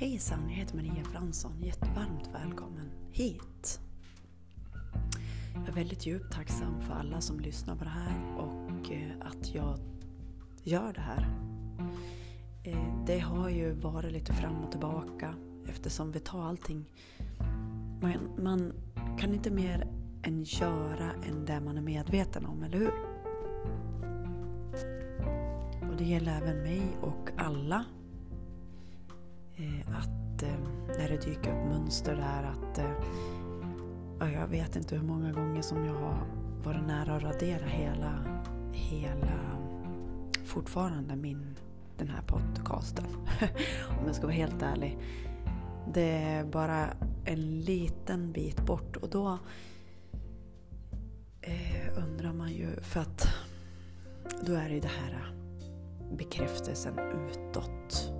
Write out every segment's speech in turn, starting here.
Hejsan, jag heter Maria Fransson. Jättevarmt välkommen hit. Jag är väldigt djupt tacksam för alla som lyssnar på det här och eh, att jag gör det här. Eh, det har ju varit lite fram och tillbaka eftersom vi tar allting. Man, man kan inte mer än göra än det man är medveten om, eller hur? Och det gäller även mig och alla Eh, att eh, när det dyker upp mönster där att eh, jag vet inte hur många gånger som jag har varit nära att radera hela, hela fortfarande min, den här podcasten. Om jag ska vara helt ärlig. Det är bara en liten bit bort och då eh, undrar man ju, för att då är det ju det här bekräftelsen utåt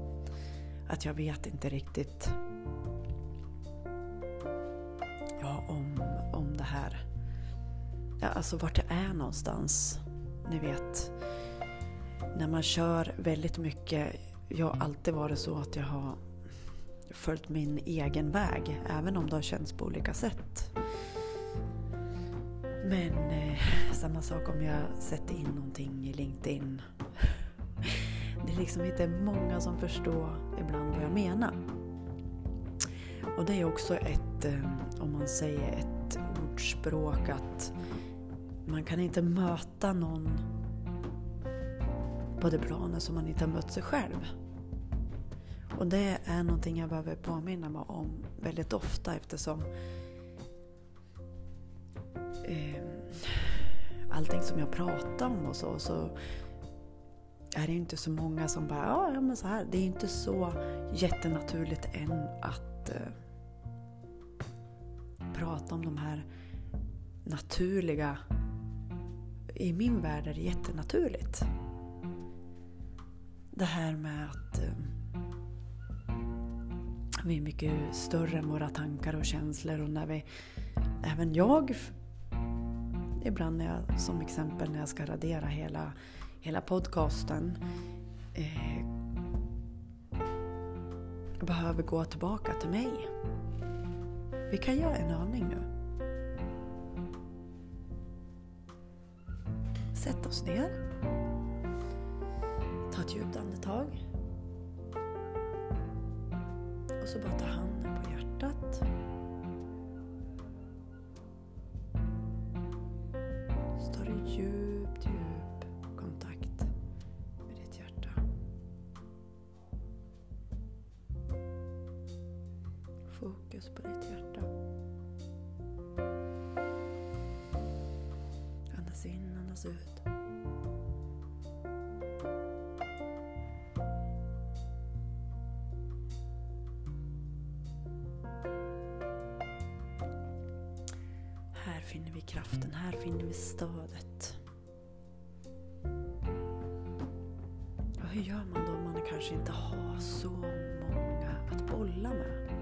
att jag vet inte riktigt ja, om, om det här. Ja, alltså vart jag är någonstans. Ni vet, när man kör väldigt mycket. Jag har alltid varit så att jag har följt min egen väg, även om det har känts på olika sätt. Men eh, samma sak om jag sätter in någonting i LinkedIn det är liksom inte många som förstår ibland vad jag menar. Och det är också ett, eh, om man säger ett ordspråk att man kan inte möta någon på det planet som man inte har mött sig själv. Och det är någonting jag behöver påminna mig om väldigt ofta eftersom eh, allting som jag pratar om och så, så är det inte så många som bara, ja men så här. Det är inte så jättenaturligt än att eh, prata om de här naturliga. I min värld är det jättenaturligt. Det här med att eh, vi är mycket större än våra tankar och känslor och när vi, även jag, ibland när jag, som exempel när jag ska radera hela hela podcasten eh, behöver gå tillbaka till mig. Vi kan göra en övning nu. Sätt oss ner. Ta ett djupt andetag. Och så bara ta handen på hjärtat. Fokus på ditt hjärta. Andas in, andas ut. Här finner vi kraften, här finner vi stödet. Och hur gör man då om man kanske inte har så många att bolla med?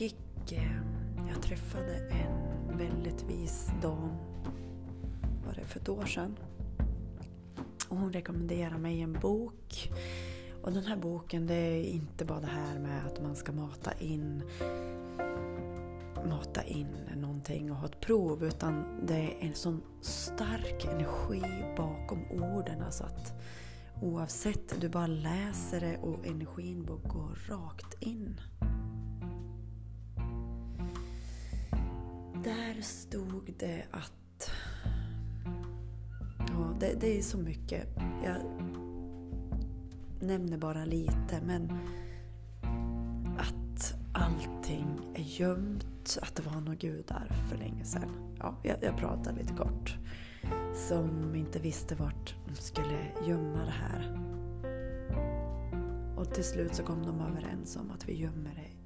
Gick, eh, jag träffade en väldigt vis dam, var det för ett år sedan. Och hon rekommenderade mig en bok. Och den här boken det är inte bara det här med att man ska mata in mata in någonting och ha ett prov utan det är en sån stark energi bakom orden. Alltså att Oavsett, du bara läser det och energin bara går rakt in. Där stod det att... Ja, det, det är så mycket. Jag nämner bara lite, men att allting är gömt, att det var några gudar för länge sedan. Ja, jag, jag pratar lite kort som inte visste vart de skulle gömma det här. Och till slut så kom de överens om att vi gömmer det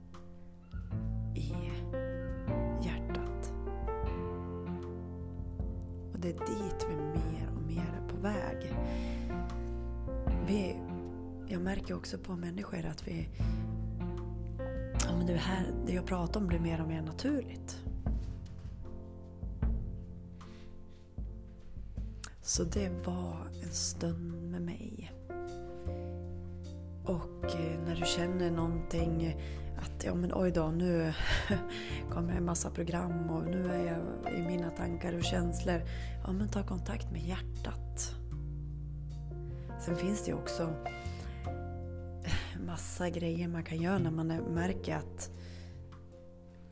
Vi, jag märker också på människor att vi men det, här, det jag pratar om blir mer och mer naturligt. Så det var en stund med mig. Och eh, när du känner någonting att ja men oj då, nu kommer en massa program och nu är jag i mina tankar och känslor. Ja men ta kontakt med hjärtat. Sen finns det ju också massa grejer man kan göra när man märker att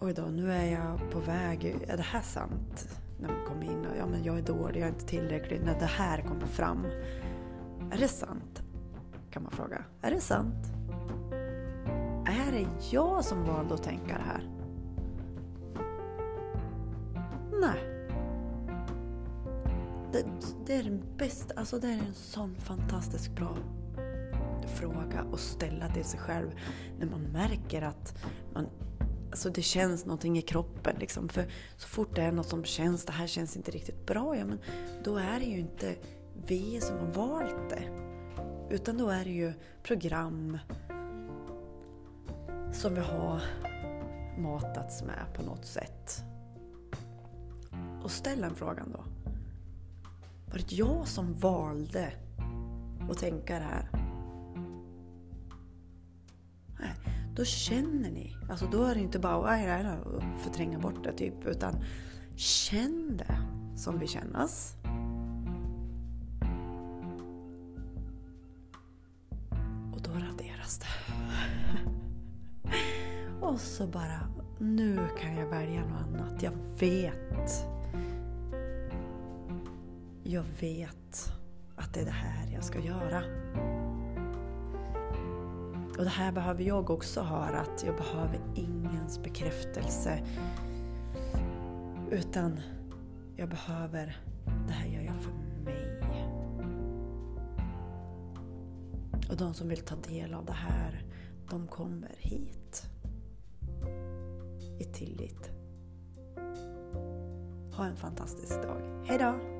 oj då, nu är jag på väg. Är det här sant? När man kommer in och ja men jag är dålig, jag är inte tillräcklig. När det här kommer fram. Är det sant? Kan man fråga. Är det sant? Är det jag som valde att tänka det här? Nej. Det, det, är den bästa, alltså det är en sån fantastiskt bra fråga att ställa till sig själv när man märker att man, alltså det känns någonting i kroppen. Liksom. För så fort det är något som känns, det här känns inte riktigt bra, ja, men då är det ju inte vi som har valt det. Utan då är det ju program, som vi har matats med på något sätt. Och ställ den frågan då. Var det jag som valde att tänka det här? Nej, då känner ni. Alltså då är det inte bara att förtränga bort det typ. Utan känn det som vi kännas. Och då raderas det. Och så bara, nu kan jag välja något annat. Jag vet. Jag vet att det är det här jag ska göra. Och det här behöver jag också höra, att jag behöver ingens bekräftelse. Utan jag behöver, det här gör jag för mig. Och de som vill ta del av det här, de kommer hit i tillit. Ha en fantastisk dag. Hejdå!